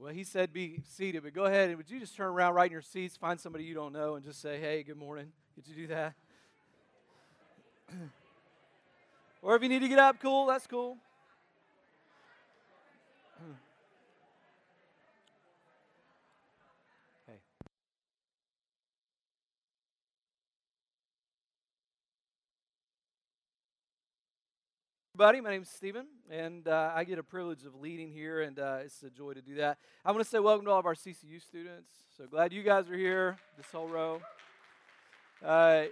Well, he said be seated, but go ahead and would you just turn around right in your seats, find somebody you don't know, and just say, hey, good morning. Could you do that? or if you need to get up, cool, that's cool. everybody. My name is Stephen, and uh, I get a privilege of leading here, and uh, it's a joy to do that. I want to say welcome to all of our CCU students. So glad you guys are here, this whole row. Uh,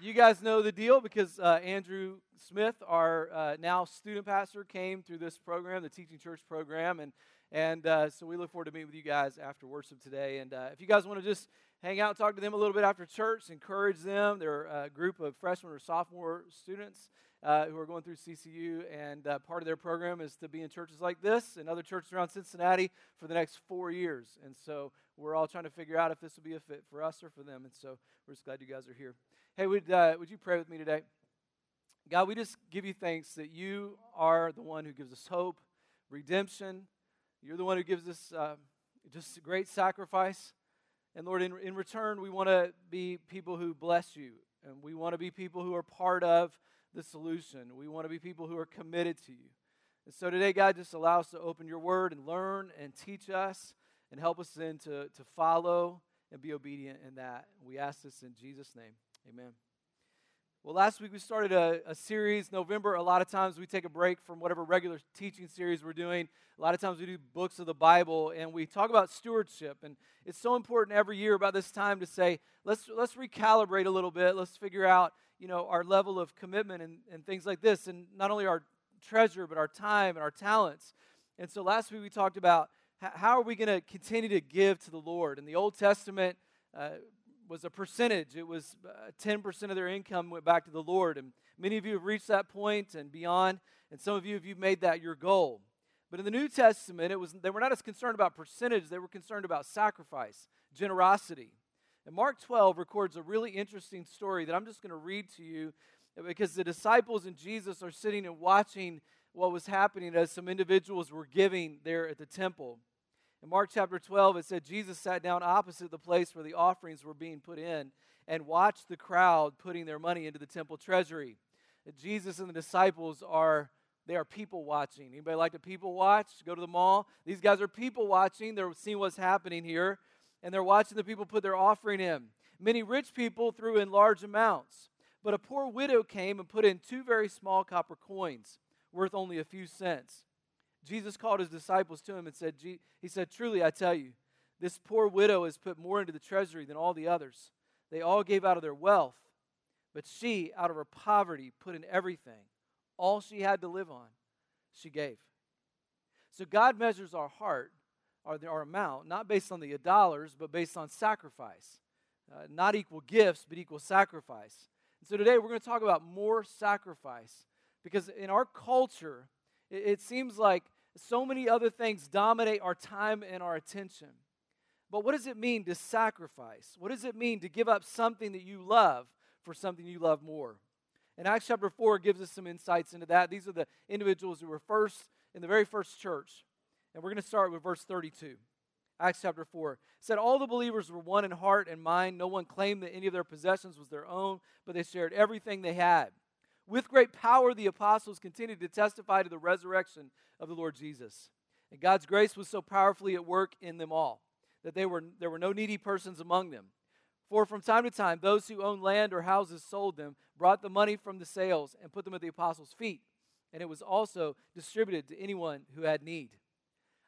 you guys know the deal because uh, Andrew Smith, our uh, now student pastor, came through this program, the Teaching Church program, and and uh, so we look forward to meeting with you guys after worship today. And if you guys want to just hang out talk to them a little bit after church, encourage them. They're a group of freshman or sophomore students uh, who are going through CCU, and uh, part of their program is to be in churches like this and other churches around Cincinnati for the next four years. And so we're all trying to figure out if this will be a fit for us or for them. And so we're just glad you guys are here. Hey, would, uh, would you pray with me today? God, we just give you thanks that you are the one who gives us hope, redemption. You're the one who gives us uh, just great sacrifice. And Lord, in, in return, we want to be people who bless you. And we want to be people who are part of the solution. We want to be people who are committed to you. And so today, God, just allow us to open your word and learn and teach us and help us then to, to follow and be obedient in that. We ask this in Jesus' name. Amen. Well, last week we started a, a, series, November. A lot of times we take a break from whatever regular teaching series we're doing. A lot of times we do books of the Bible and we talk about stewardship. And it's so important every year about this time to say, let's, let's recalibrate a little bit. Let's figure out, you know, our level of commitment and, and things like this. And not only our treasure, but our time and our talents. And so last week we talked about how are we going to continue to give to the Lord. In the Old Testament, uh, was a percentage. It was uh, 10% of their income went back to the Lord. And many of you have reached that point and beyond. And some of you have made that your goal. But in the New Testament, it was, they were not as concerned about percentage, they were concerned about sacrifice, generosity. And Mark 12 records a really interesting story that I'm just going to read to you because the disciples and Jesus are sitting and watching what was happening as some individuals were giving there at the temple. In Mark chapter 12, it said Jesus sat down opposite the place where the offerings were being put in and watched the crowd putting their money into the temple treasury. Jesus and the disciples are they are people watching. Anybody like to people watch? Go to the mall. These guys are people watching. They're seeing what's happening here, and they're watching the people put their offering in. Many rich people threw in large amounts, but a poor widow came and put in two very small copper coins, worth only a few cents. Jesus called his disciples to him and said, He said, Truly, I tell you, this poor widow has put more into the treasury than all the others. They all gave out of their wealth, but she, out of her poverty, put in everything. All she had to live on, she gave. So God measures our heart, our, our amount, not based on the dollars, but based on sacrifice. Uh, not equal gifts, but equal sacrifice. And so today we're going to talk about more sacrifice because in our culture, it, it seems like so many other things dominate our time and our attention. But what does it mean to sacrifice? What does it mean to give up something that you love for something you love more? And Acts chapter 4 gives us some insights into that. These are the individuals who were first in the very first church. And we're going to start with verse 32. Acts chapter 4 said all the believers were one in heart and mind. No one claimed that any of their possessions was their own, but they shared everything they had. With great power, the apostles continued to testify to the resurrection of the Lord Jesus. And God's grace was so powerfully at work in them all that they were, there were no needy persons among them. For from time to time, those who owned land or houses sold them, brought the money from the sales, and put them at the apostles' feet. And it was also distributed to anyone who had need.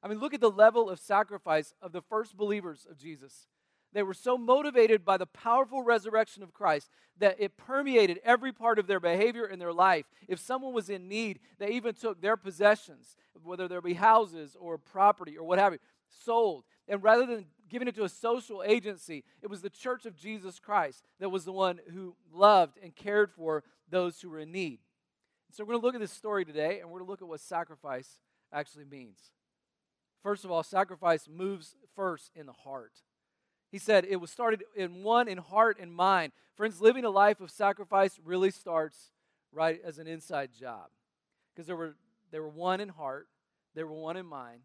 I mean, look at the level of sacrifice of the first believers of Jesus. They were so motivated by the powerful resurrection of Christ that it permeated every part of their behavior in their life. If someone was in need, they even took their possessions, whether there be houses or property or what have you, sold. And rather than giving it to a social agency, it was the church of Jesus Christ that was the one who loved and cared for those who were in need. So we're going to look at this story today and we're going to look at what sacrifice actually means. First of all, sacrifice moves first in the heart. He said it was started in one in heart and mind. Friends, living a life of sacrifice really starts right as an inside job. Because there were they were one in heart, they were one in mind,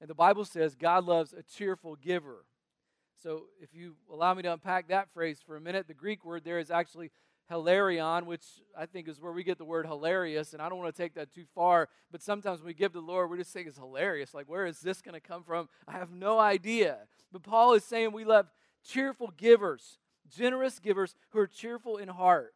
And the Bible says God loves a cheerful giver. So if you allow me to unpack that phrase for a minute, the Greek word there is actually hilarion, which I think is where we get the word hilarious. And I don't want to take that too far, but sometimes when we give to the Lord, we just think it's hilarious. Like, where is this going to come from? I have no idea. But Paul is saying we love cheerful givers, generous givers who are cheerful in heart.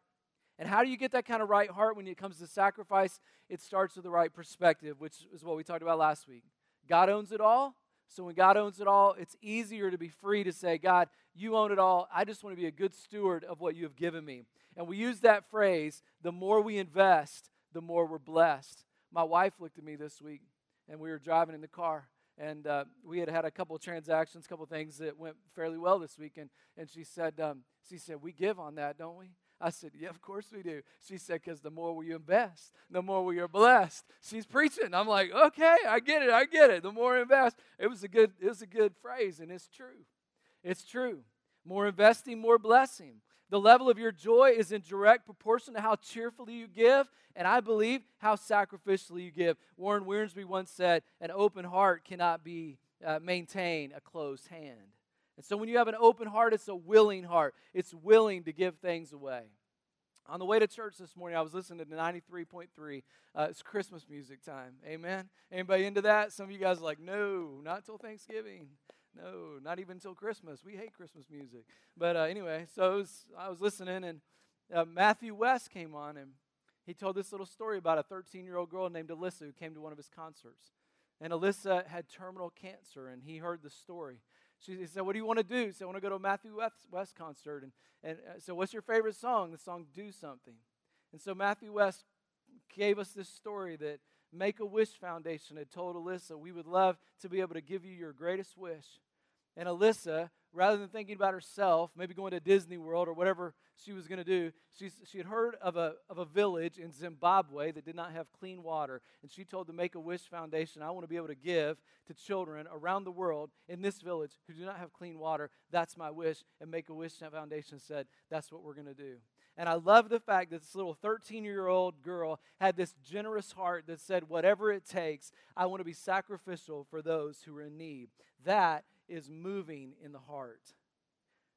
And how do you get that kind of right heart when it comes to sacrifice? It starts with the right perspective, which is what we talked about last week. God owns it all. So when God owns it all, it's easier to be free to say, God, you own it all. I just want to be a good steward of what you have given me. And we use that phrase the more we invest, the more we're blessed. My wife looked at me this week, and we were driving in the car. And uh, we had had a couple of transactions, a couple of things that went fairly well this week. And, and she said, um, she said, we give on that, don't we? I said, Yeah, of course we do. She said, Because the more we invest, the more we are blessed. She's preaching. I'm like, Okay, I get it. I get it. The more invest. It was a good, it was a good phrase, and it's true. It's true. More investing, more blessing. The level of your joy is in direct proportion to how cheerfully you give, and I believe how sacrificially you give. Warren Wiersbe once said, An open heart cannot be uh, maintain a closed hand. And so when you have an open heart, it's a willing heart. It's willing to give things away. On the way to church this morning, I was listening to 93.3. Uh, it's Christmas music time. Amen. Anybody into that? Some of you guys are like, no, not till Thanksgiving. No, not even till Christmas. We hate Christmas music. But uh, anyway, so was, I was listening, and uh, Matthew West came on, and he told this little story about a 13 year old girl named Alyssa who came to one of his concerts. And Alyssa had terminal cancer, and he heard the story. She said, What do you want to do? Said, I want to go to a Matthew West, West concert. And, and uh, so, what's your favorite song? The song Do Something. And so, Matthew West gave us this story that Make a Wish Foundation had told Alyssa, We would love to be able to give you your greatest wish. And Alyssa, rather than thinking about herself, maybe going to Disney World or whatever she was going to do, she, she had heard of a, of a village in Zimbabwe that did not have clean water. And she told the Make a Wish Foundation, I want to be able to give to children around the world in this village who do not have clean water. That's my wish. And Make a Wish Foundation said, That's what we're going to do. And I love the fact that this little 13 year old girl had this generous heart that said, Whatever it takes, I want to be sacrificial for those who are in need. That is moving in the heart.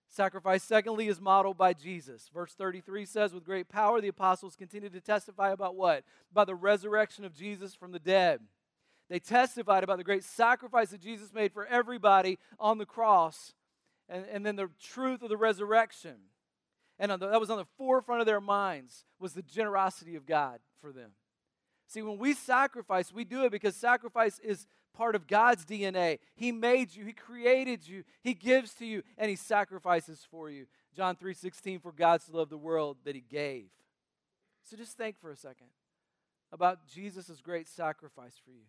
Sacrifice, secondly, is modeled by Jesus. Verse 33 says, With great power, the apostles continued to testify about what? About the resurrection of Jesus from the dead. They testified about the great sacrifice that Jesus made for everybody on the cross, and, and then the truth of the resurrection. And the, that was on the forefront of their minds, was the generosity of God for them. See, when we sacrifice, we do it because sacrifice is part of God's DNA. He made you, He created you, He gives to you, and He sacrifices for you. John 3:16, for God so loved the world that He gave. So just think for a second about Jesus' great sacrifice for you.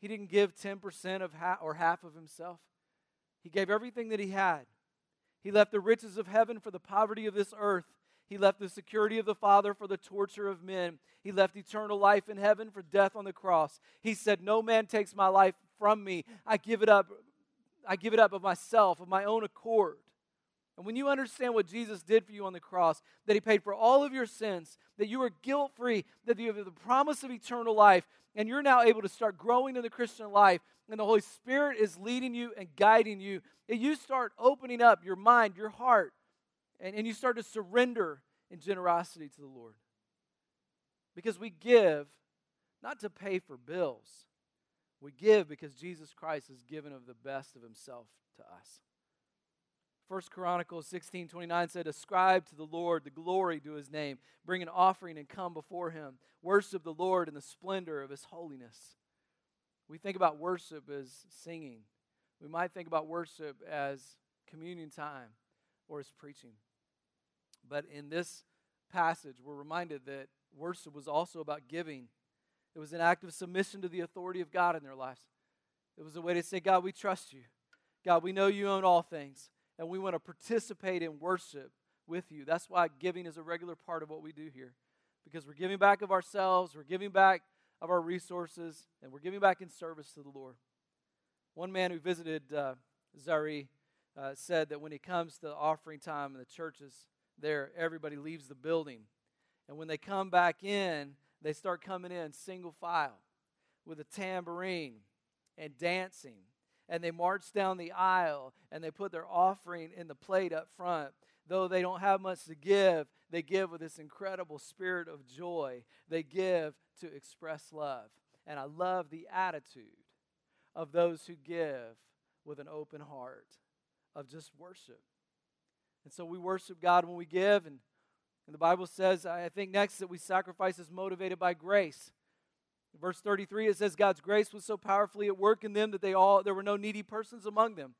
He didn't give 10% of ha- or half of himself. He gave everything that he had. He left the riches of heaven for the poverty of this earth. He left the security of the Father for the torture of men. He left eternal life in heaven for death on the cross. He said, No man takes my life from me. I give it up. I give it up of myself, of my own accord. And when you understand what Jesus did for you on the cross, that he paid for all of your sins, that you are guilt free, that you have the promise of eternal life, and you're now able to start growing in the Christian life, and the Holy Spirit is leading you and guiding you, and you start opening up your mind, your heart, and, and you start to surrender in generosity to the Lord. Because we give not to pay for bills, we give because Jesus Christ has given of the best of himself to us. First Chronicles 16 29 said, Ascribe to the Lord the glory to his name. Bring an offering and come before him. Worship the Lord in the splendor of his holiness. We think about worship as singing. We might think about worship as communion time or as preaching. But in this passage, we're reminded that worship was also about giving. It was an act of submission to the authority of God in their lives. It was a way to say, God, we trust you. God, we know you own all things, and we want to participate in worship with you. That's why giving is a regular part of what we do here, because we're giving back of ourselves, we're giving back of our resources, and we're giving back in service to the Lord. One man who visited uh, Zaire uh, said that when he comes to offering time in the churches, there, everybody leaves the building. And when they come back in, they start coming in single file with a tambourine and dancing. And they march down the aisle and they put their offering in the plate up front. Though they don't have much to give, they give with this incredible spirit of joy. They give to express love. And I love the attitude of those who give with an open heart of just worship. And so we worship God when we give. And, and the Bible says, I think next, that we sacrifice is motivated by grace. verse 33, it says, God's grace was so powerfully at work in them that they all there were no needy persons among them.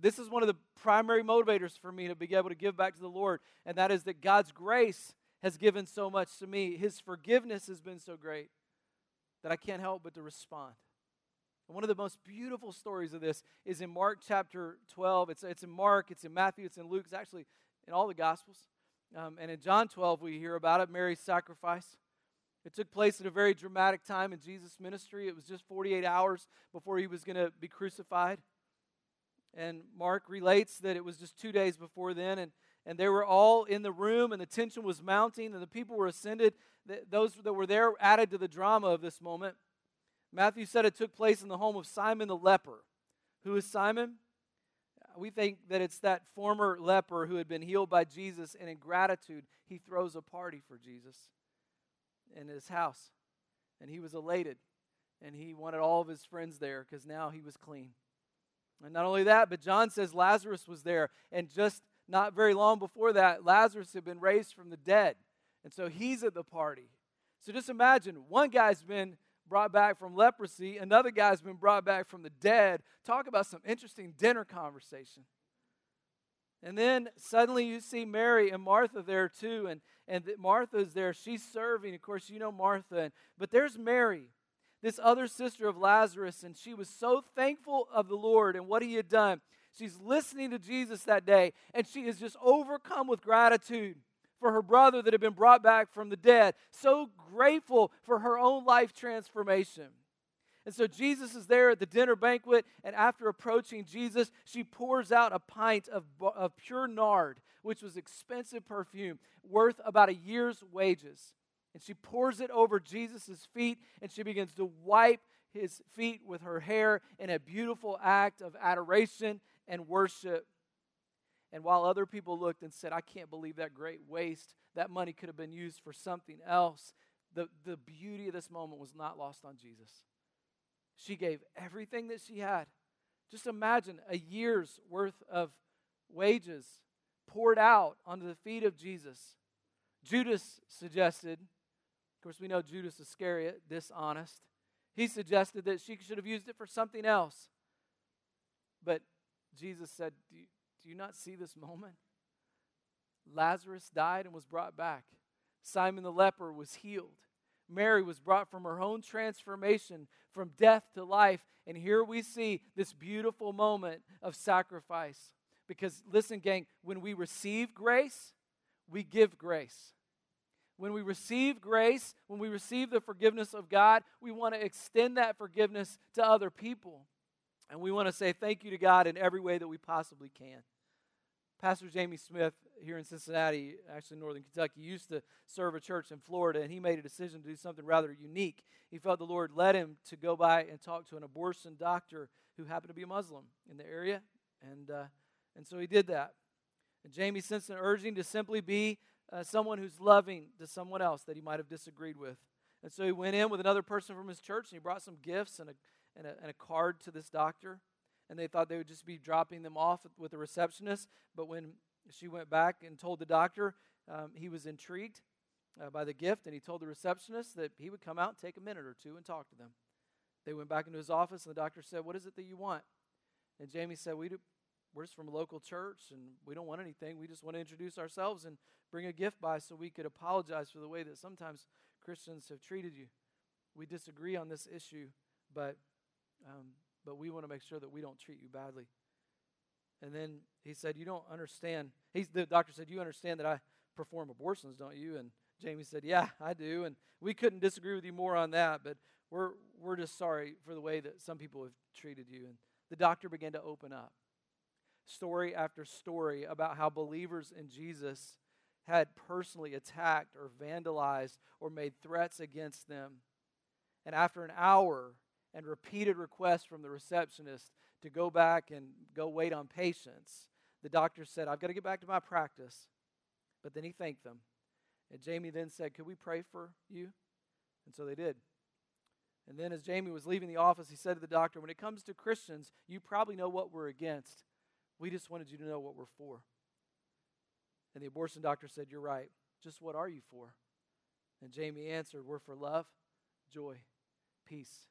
This is one of the primary motivators for me to be able to give back to the Lord, and that is that God's grace has given so much to me. His forgiveness has been so great that I can't help but to respond. And one of the most beautiful stories of this is in Mark chapter 12. It's, it's in Mark, it's in Matthew, it's in Luke, it's actually in all the Gospels. Um, and in John 12, we hear about it Mary's sacrifice. It took place at a very dramatic time in Jesus' ministry. It was just 48 hours before he was going to be crucified. And Mark relates that it was just two days before then, and, and they were all in the room, and the tension was mounting, and the people were ascended. Those that were there added to the drama of this moment. Matthew said it took place in the home of Simon the leper. Who is Simon? We think that it's that former leper who had been healed by Jesus, and in gratitude, he throws a party for Jesus in his house. And he was elated, and he wanted all of his friends there because now he was clean. And not only that, but John says Lazarus was there, and just not very long before that, Lazarus had been raised from the dead. And so he's at the party. So just imagine one guy's been brought back from leprosy, another guy's been brought back from the dead. Talk about some interesting dinner conversation. And then suddenly you see Mary and Martha there too, and, and Martha's there. She's serving. Of course, you know Martha. And, but there's Mary, this other sister of Lazarus, and she was so thankful of the Lord and what he had done. She's listening to Jesus that day, and she is just overcome with gratitude for her brother that had been brought back from the dead, so grateful for her own life transformation. And so Jesus is there at the dinner banquet, and after approaching Jesus, she pours out a pint of, of pure nard, which was expensive perfume, worth about a year's wages. And she pours it over Jesus' feet, and she begins to wipe his feet with her hair in a beautiful act of adoration and worship and while other people looked and said, I can't believe that great waste, that money could have been used for something else, the, the beauty of this moment was not lost on Jesus. She gave everything that she had. Just imagine a year's worth of wages poured out onto the feet of Jesus. Judas suggested, of course, we know Judas Iscariot, dishonest. He suggested that she should have used it for something else. But Jesus said, do you not see this moment? Lazarus died and was brought back. Simon the leper was healed. Mary was brought from her own transformation from death to life. And here we see this beautiful moment of sacrifice. Because listen, gang, when we receive grace, we give grace. When we receive grace, when we receive the forgiveness of God, we want to extend that forgiveness to other people. And we want to say thank you to God in every way that we possibly can. Pastor Jamie Smith here in Cincinnati, actually northern Kentucky, used to serve a church in Florida, and he made a decision to do something rather unique. He felt the Lord led him to go by and talk to an abortion doctor who happened to be a Muslim in the area, and uh, and so he did that. And Jamie sensed an urging to simply be uh, someone who's loving to someone else that he might have disagreed with. And so he went in with another person from his church, and he brought some gifts and a, and a, and a card to this doctor and they thought they would just be dropping them off with the receptionist. But when she went back and told the doctor, um, he was intrigued uh, by the gift, and he told the receptionist that he would come out and take a minute or two and talk to them. They went back into his office, and the doctor said, What is it that you want? And Jamie said, we do, We're just from a local church, and we don't want anything. We just want to introduce ourselves and bring a gift by so we could apologize for the way that sometimes Christians have treated you. We disagree on this issue, but um, but we want to make sure that we don't treat you badly. And then he said, You don't understand. He's, the doctor said, You understand that I perform abortions, don't you? And Jamie said, Yeah, I do. And we couldn't disagree with you more on that, but we're, we're just sorry for the way that some people have treated you. And the doctor began to open up. Story after story about how believers in Jesus had personally attacked or vandalized or made threats against them. And after an hour, and repeated requests from the receptionist to go back and go wait on patients, the doctor said, I've got to get back to my practice. But then he thanked them. And Jamie then said, Could we pray for you? And so they did. And then as Jamie was leaving the office, he said to the doctor, When it comes to Christians, you probably know what we're against. We just wanted you to know what we're for. And the abortion doctor said, You're right. Just what are you for? And Jamie answered, We're for love, joy, peace,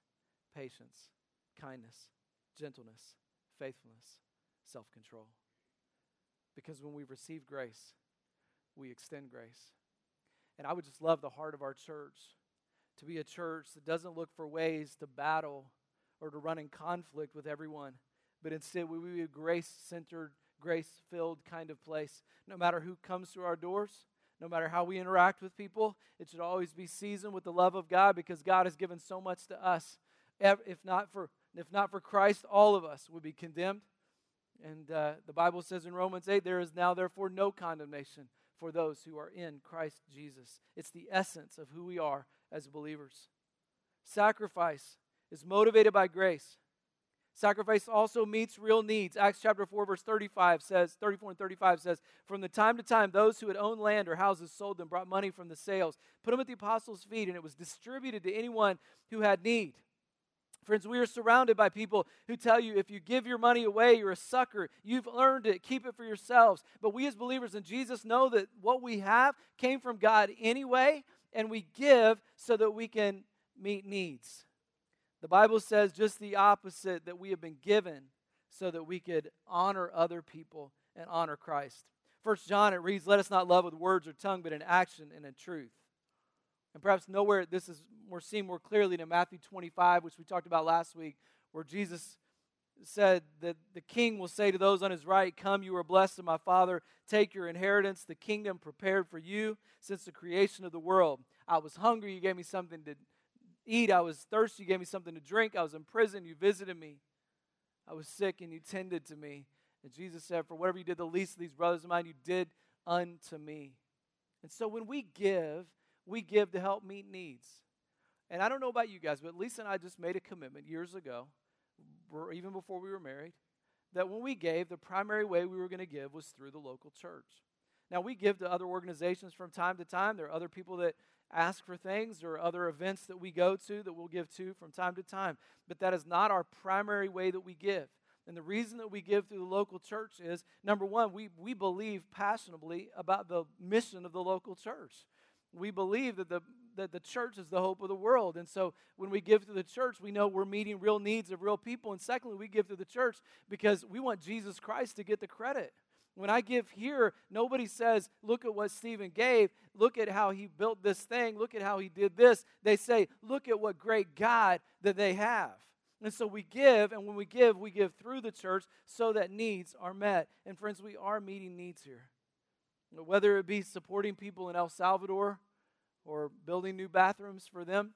patience, kindness, gentleness, faithfulness, self control. Because when we receive grace, we extend grace. And I would just love the heart of our church to be a church that doesn't look for ways to battle or to run in conflict with everyone, but instead we be a grace centered, grace filled kind of place. No matter who comes through our doors, no matter how we interact with people, it should always be seasoned with the love of God because God has given so much to us. If not for, if not for Christ, all of us would be condemned. And uh, the Bible says in Romans 8, there is now therefore no condemnation for those who are in Christ Jesus. It's the essence of who we are as believers. Sacrifice is motivated by grace. Sacrifice also meets real needs. Acts chapter 4, verse 35 says, 34 and 35 says, From the time to time, those who had owned land or houses sold them, brought money from the sales, put them at the apostles' feet, and it was distributed to anyone who had need. Friends, we are surrounded by people who tell you if you give your money away, you're a sucker. You've earned it. Keep it for yourselves. But we, as believers in Jesus, know that what we have came from God anyway, and we give so that we can meet needs. The Bible says just the opposite that we have been given so that we could honor other people and honor Christ. First John it reads, "Let us not love with words or tongue, but in action and in truth." And perhaps nowhere this is more seen more clearly than Matthew 25, which we talked about last week, where Jesus said that the king will say to those on his right, Come, you are blessed of my Father, take your inheritance, the kingdom prepared for you since the creation of the world. I was hungry, you gave me something to eat. I was thirsty, you gave me something to drink. I was in prison, you visited me. I was sick, and you tended to me. And Jesus said, For whatever you did the least of these brothers of mine, you did unto me. And so when we give, we give to help meet needs. And I don't know about you guys, but Lisa and I just made a commitment years ago even before we were married, that when we gave, the primary way we were going to give was through the local church. Now, we give to other organizations from time to time. There are other people that ask for things or other events that we go to that we'll give to from time to time. But that is not our primary way that we give. And the reason that we give through the local church is number one, we, we believe passionately about the mission of the local church. We believe that the, that the church is the hope of the world. And so when we give to the church, we know we're meeting real needs of real people. And secondly, we give to the church because we want Jesus Christ to get the credit. When I give here, nobody says, Look at what Stephen gave. Look at how he built this thing. Look at how he did this. They say, Look at what great God that they have. And so we give, and when we give, we give through the church so that needs are met. And friends, we are meeting needs here. Whether it be supporting people in El Salvador, or building new bathrooms for them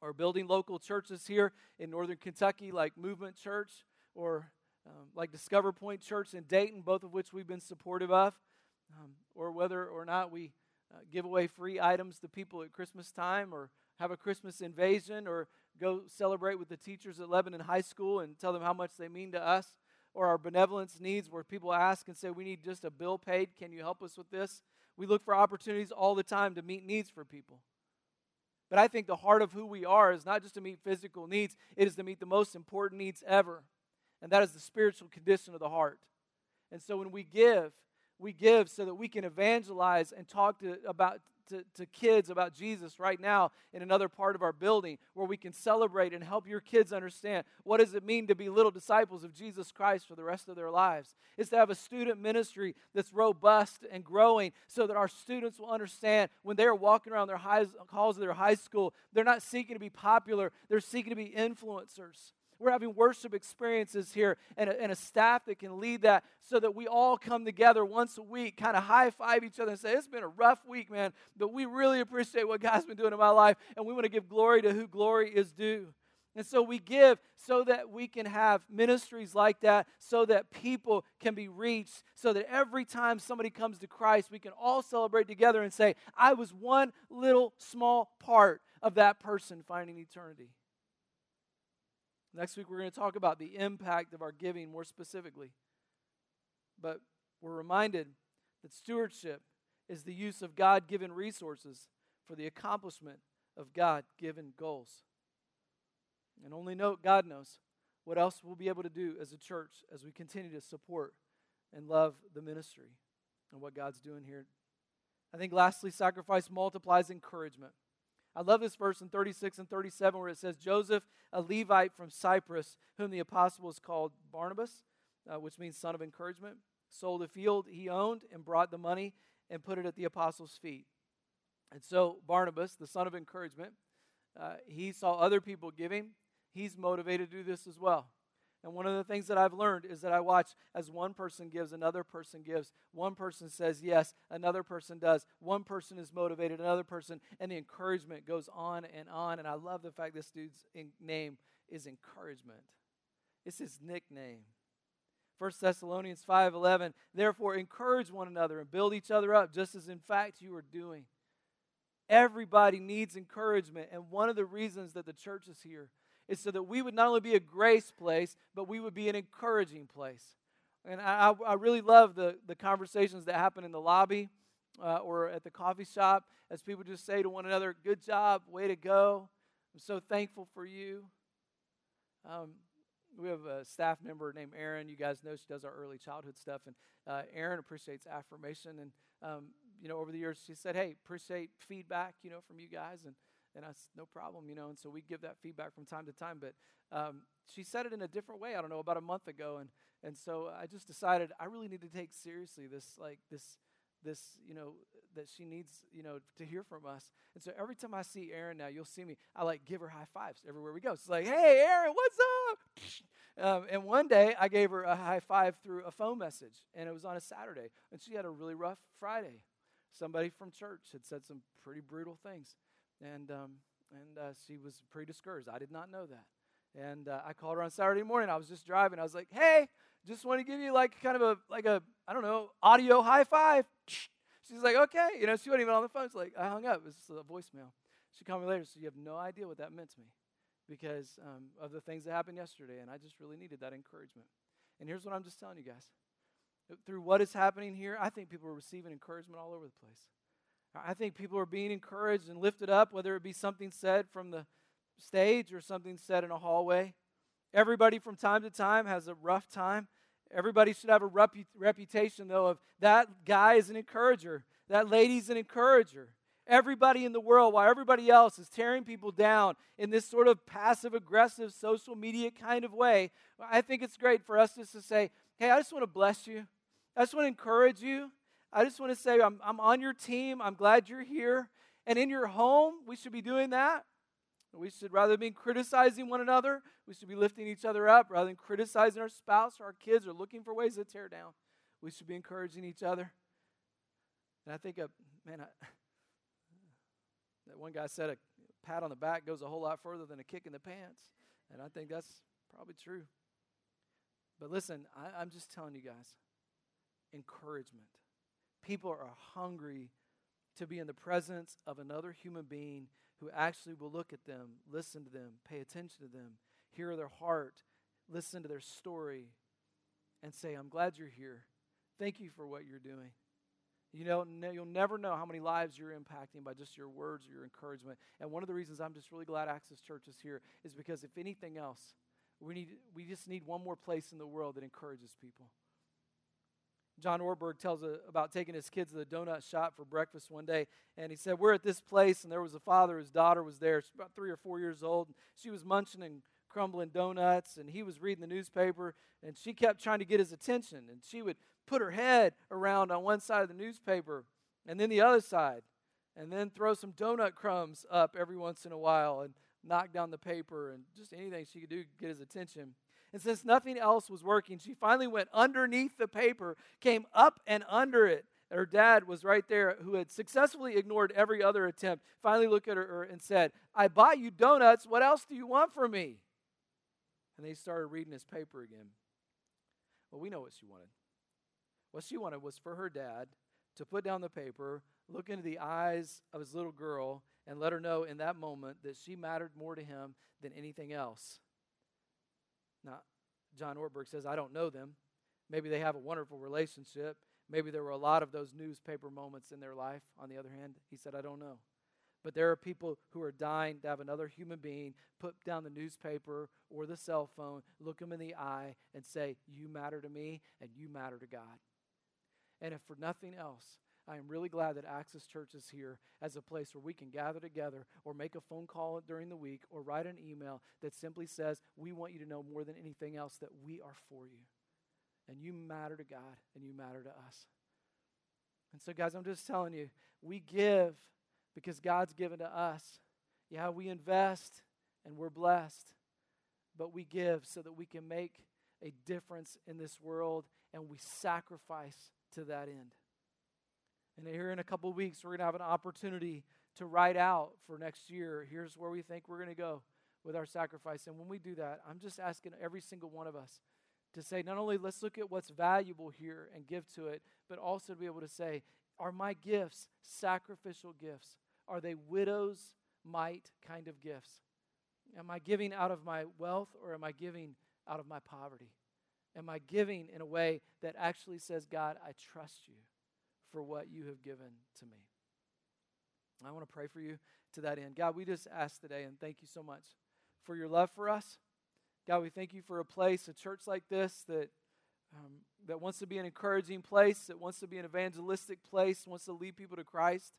or building local churches here in northern Kentucky like Movement Church or um, like Discover Point Church in Dayton, both of which we've been supportive of, um, or whether or not we uh, give away free items to people at Christmas time or have a Christmas invasion or go celebrate with the teachers at Lebanon High School and tell them how much they mean to us, or our benevolence needs where people ask and say, We need just a bill paid. Can you help us with this? We look for opportunities all the time to meet needs for people. But I think the heart of who we are is not just to meet physical needs, it is to meet the most important needs ever. And that is the spiritual condition of the heart. And so when we give, we give so that we can evangelize and talk to, about to, to kids about Jesus right now in another part of our building where we can celebrate and help your kids understand what does it mean to be little disciples of Jesus Christ for the rest of their lives. Is to have a student ministry that's robust and growing so that our students will understand when they are walking around their high, halls of their high school, they're not seeking to be popular, they're seeking to be influencers. We're having worship experiences here and a, and a staff that can lead that so that we all come together once a week, kind of high five each other and say, It's been a rough week, man, but we really appreciate what God's been doing in my life, and we want to give glory to who glory is due. And so we give so that we can have ministries like that, so that people can be reached, so that every time somebody comes to Christ, we can all celebrate together and say, I was one little small part of that person finding eternity. Next week, we're going to talk about the impact of our giving more specifically. But we're reminded that stewardship is the use of God given resources for the accomplishment of God given goals. And only note, God knows what else we'll be able to do as a church as we continue to support and love the ministry and what God's doing here. I think lastly, sacrifice multiplies encouragement. I love this verse in 36 and 37 where it says, Joseph, a Levite from Cyprus, whom the apostle apostles called Barnabas, uh, which means son of encouragement, sold a field he owned and brought the money and put it at the apostles' feet. And so Barnabas, the son of encouragement, uh, he saw other people giving. He's motivated to do this as well. And one of the things that I've learned is that I watch as one person gives, another person gives. One person says yes, another person does. One person is motivated, another person, and the encouragement goes on and on. And I love the fact this dude's name is encouragement. It's his nickname. 1 Thessalonians 5:11 Therefore encourage one another and build each other up just as in fact you are doing. Everybody needs encouragement and one of the reasons that the church is here is so that we would not only be a grace place, but we would be an encouraging place. And I, I really love the, the conversations that happen in the lobby uh, or at the coffee shop as people just say to one another, Good job, way to go. I'm so thankful for you. Um, we have a staff member named Erin. You guys know she does our early childhood stuff. And uh, Erin appreciates affirmation. And, um, you know, over the years, she said, Hey, appreciate feedback, you know, from you guys. And and I said, no problem, you know. And so we give that feedback from time to time. But um, she said it in a different way. I don't know about a month ago, and and so I just decided I really need to take seriously this like this this you know that she needs you know to hear from us. And so every time I see Erin now, you'll see me. I like give her high fives everywhere we go. It's like, hey, Erin, what's up? Um, and one day I gave her a high five through a phone message, and it was on a Saturday, and she had a really rough Friday. Somebody from church had said some pretty brutal things and um, and uh, she was pretty discouraged. I did not know that. And uh, I called her on Saturday morning. I was just driving. I was like, "Hey, just want to give you like kind of a like a I don't know audio high five." She's like, "Okay," you know. She wasn't even on the phone. She's like, I hung up. It was a voicemail. She called me later. So you have no idea what that meant to me because um, of the things that happened yesterday, and I just really needed that encouragement. And here's what I'm just telling you guys: through what is happening here, I think people are receiving encouragement all over the place. I think people are being encouraged and lifted up, whether it be something said from the stage or something said in a hallway. Everybody from time to time has a rough time. Everybody should have a repu- reputation, though, of that guy is an encourager, that lady's an encourager. Everybody in the world, while everybody else is tearing people down in this sort of passive aggressive social media kind of way, I think it's great for us just to say, hey, I just want to bless you. I just want to encourage you. I just want to say I'm, I'm on your team. I'm glad you're here. And in your home, we should be doing that. We should, rather than criticizing one another, we should be lifting each other up rather than criticizing our spouse or our kids or looking for ways to tear down. We should be encouraging each other. And I think, a, man, I, that one guy said a pat on the back goes a whole lot further than a kick in the pants. And I think that's probably true. But listen, I, I'm just telling you guys encouragement People are hungry to be in the presence of another human being who actually will look at them, listen to them, pay attention to them, hear their heart, listen to their story, and say, I'm glad you're here. Thank you for what you're doing. You know, you'll never know how many lives you're impacting by just your words or your encouragement. And one of the reasons I'm just really glad Access Church is here is because if anything else, we need we just need one more place in the world that encourages people. John Ortberg tells a, about taking his kids to the donut shop for breakfast one day. And he said, We're at this place, and there was a father, his daughter was there. She's about three or four years old. And She was munching and crumbling donuts, and he was reading the newspaper, and she kept trying to get his attention. And she would put her head around on one side of the newspaper and then the other side, and then throw some donut crumbs up every once in a while and knock down the paper and just anything she could do to get his attention. And since nothing else was working, she finally went underneath the paper, came up and under it. Her dad was right there, who had successfully ignored every other attempt, finally looked at her and said, I bought you donuts. What else do you want from me? And they started reading his paper again. Well, we know what she wanted. What she wanted was for her dad to put down the paper, look into the eyes of his little girl, and let her know in that moment that she mattered more to him than anything else. Now, John Ortberg says, I don't know them. Maybe they have a wonderful relationship. Maybe there were a lot of those newspaper moments in their life. On the other hand, he said, I don't know. But there are people who are dying to have another human being put down the newspaper or the cell phone, look them in the eye, and say, You matter to me and you matter to God. And if for nothing else, I am really glad that Access Church is here as a place where we can gather together or make a phone call during the week or write an email that simply says, We want you to know more than anything else that we are for you. And you matter to God and you matter to us. And so, guys, I'm just telling you, we give because God's given to us. Yeah, we invest and we're blessed, but we give so that we can make a difference in this world and we sacrifice to that end. And here in a couple weeks, we're going to have an opportunity to write out for next year. Here's where we think we're going to go with our sacrifice. And when we do that, I'm just asking every single one of us to say, not only let's look at what's valuable here and give to it, but also to be able to say, are my gifts sacrificial gifts? Are they widow's mite kind of gifts? Am I giving out of my wealth or am I giving out of my poverty? Am I giving in a way that actually says, God, I trust you for what you have given to me? I want to pray for you to that end. God, we just ask today and thank you so much for your love for us. God, we thank you for a place, a church like this that um, that wants to be an encouraging place, that wants to be an evangelistic place, wants to lead people to Christ,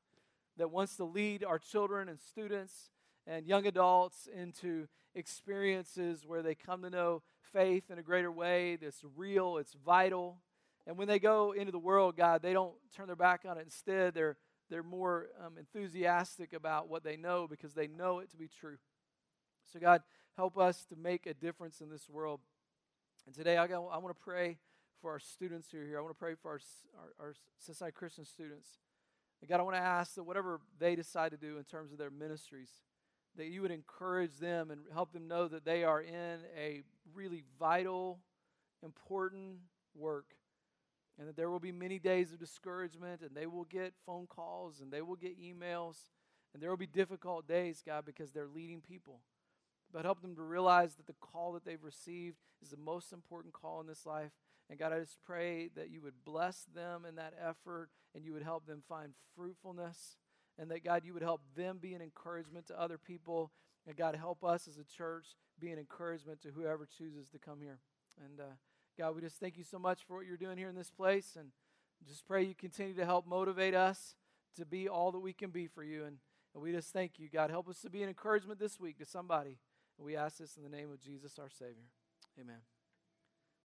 that wants to lead our children and students and young adults into experiences where they come to know faith in a greater way that's real, it's vital. And when they go into the world, God, they don't turn their back on it. Instead, they're, they're more um, enthusiastic about what they know because they know it to be true. So, God, help us to make a difference in this world. And today, I, I want to pray for our students who are here. I want to pray for our, our, our Cincinnati Christian students. And God, I want to ask that whatever they decide to do in terms of their ministries, that you would encourage them and help them know that they are in a really vital, important work. And that there will be many days of discouragement, and they will get phone calls, and they will get emails, and there will be difficult days, God, because they're leading people. But help them to realize that the call that they've received is the most important call in this life. And God, I just pray that you would bless them in that effort and you would help them find fruitfulness and that God, you would help them be an encouragement to other people. And God, help us as a church be an encouragement to whoever chooses to come here. And uh, God, we just thank you so much for what you're doing here in this place. And just pray you continue to help motivate us to be all that we can be for you. And, and we just thank you, God. Help us to be an encouragement this week to somebody. And we ask this in the name of Jesus, our Savior. Amen.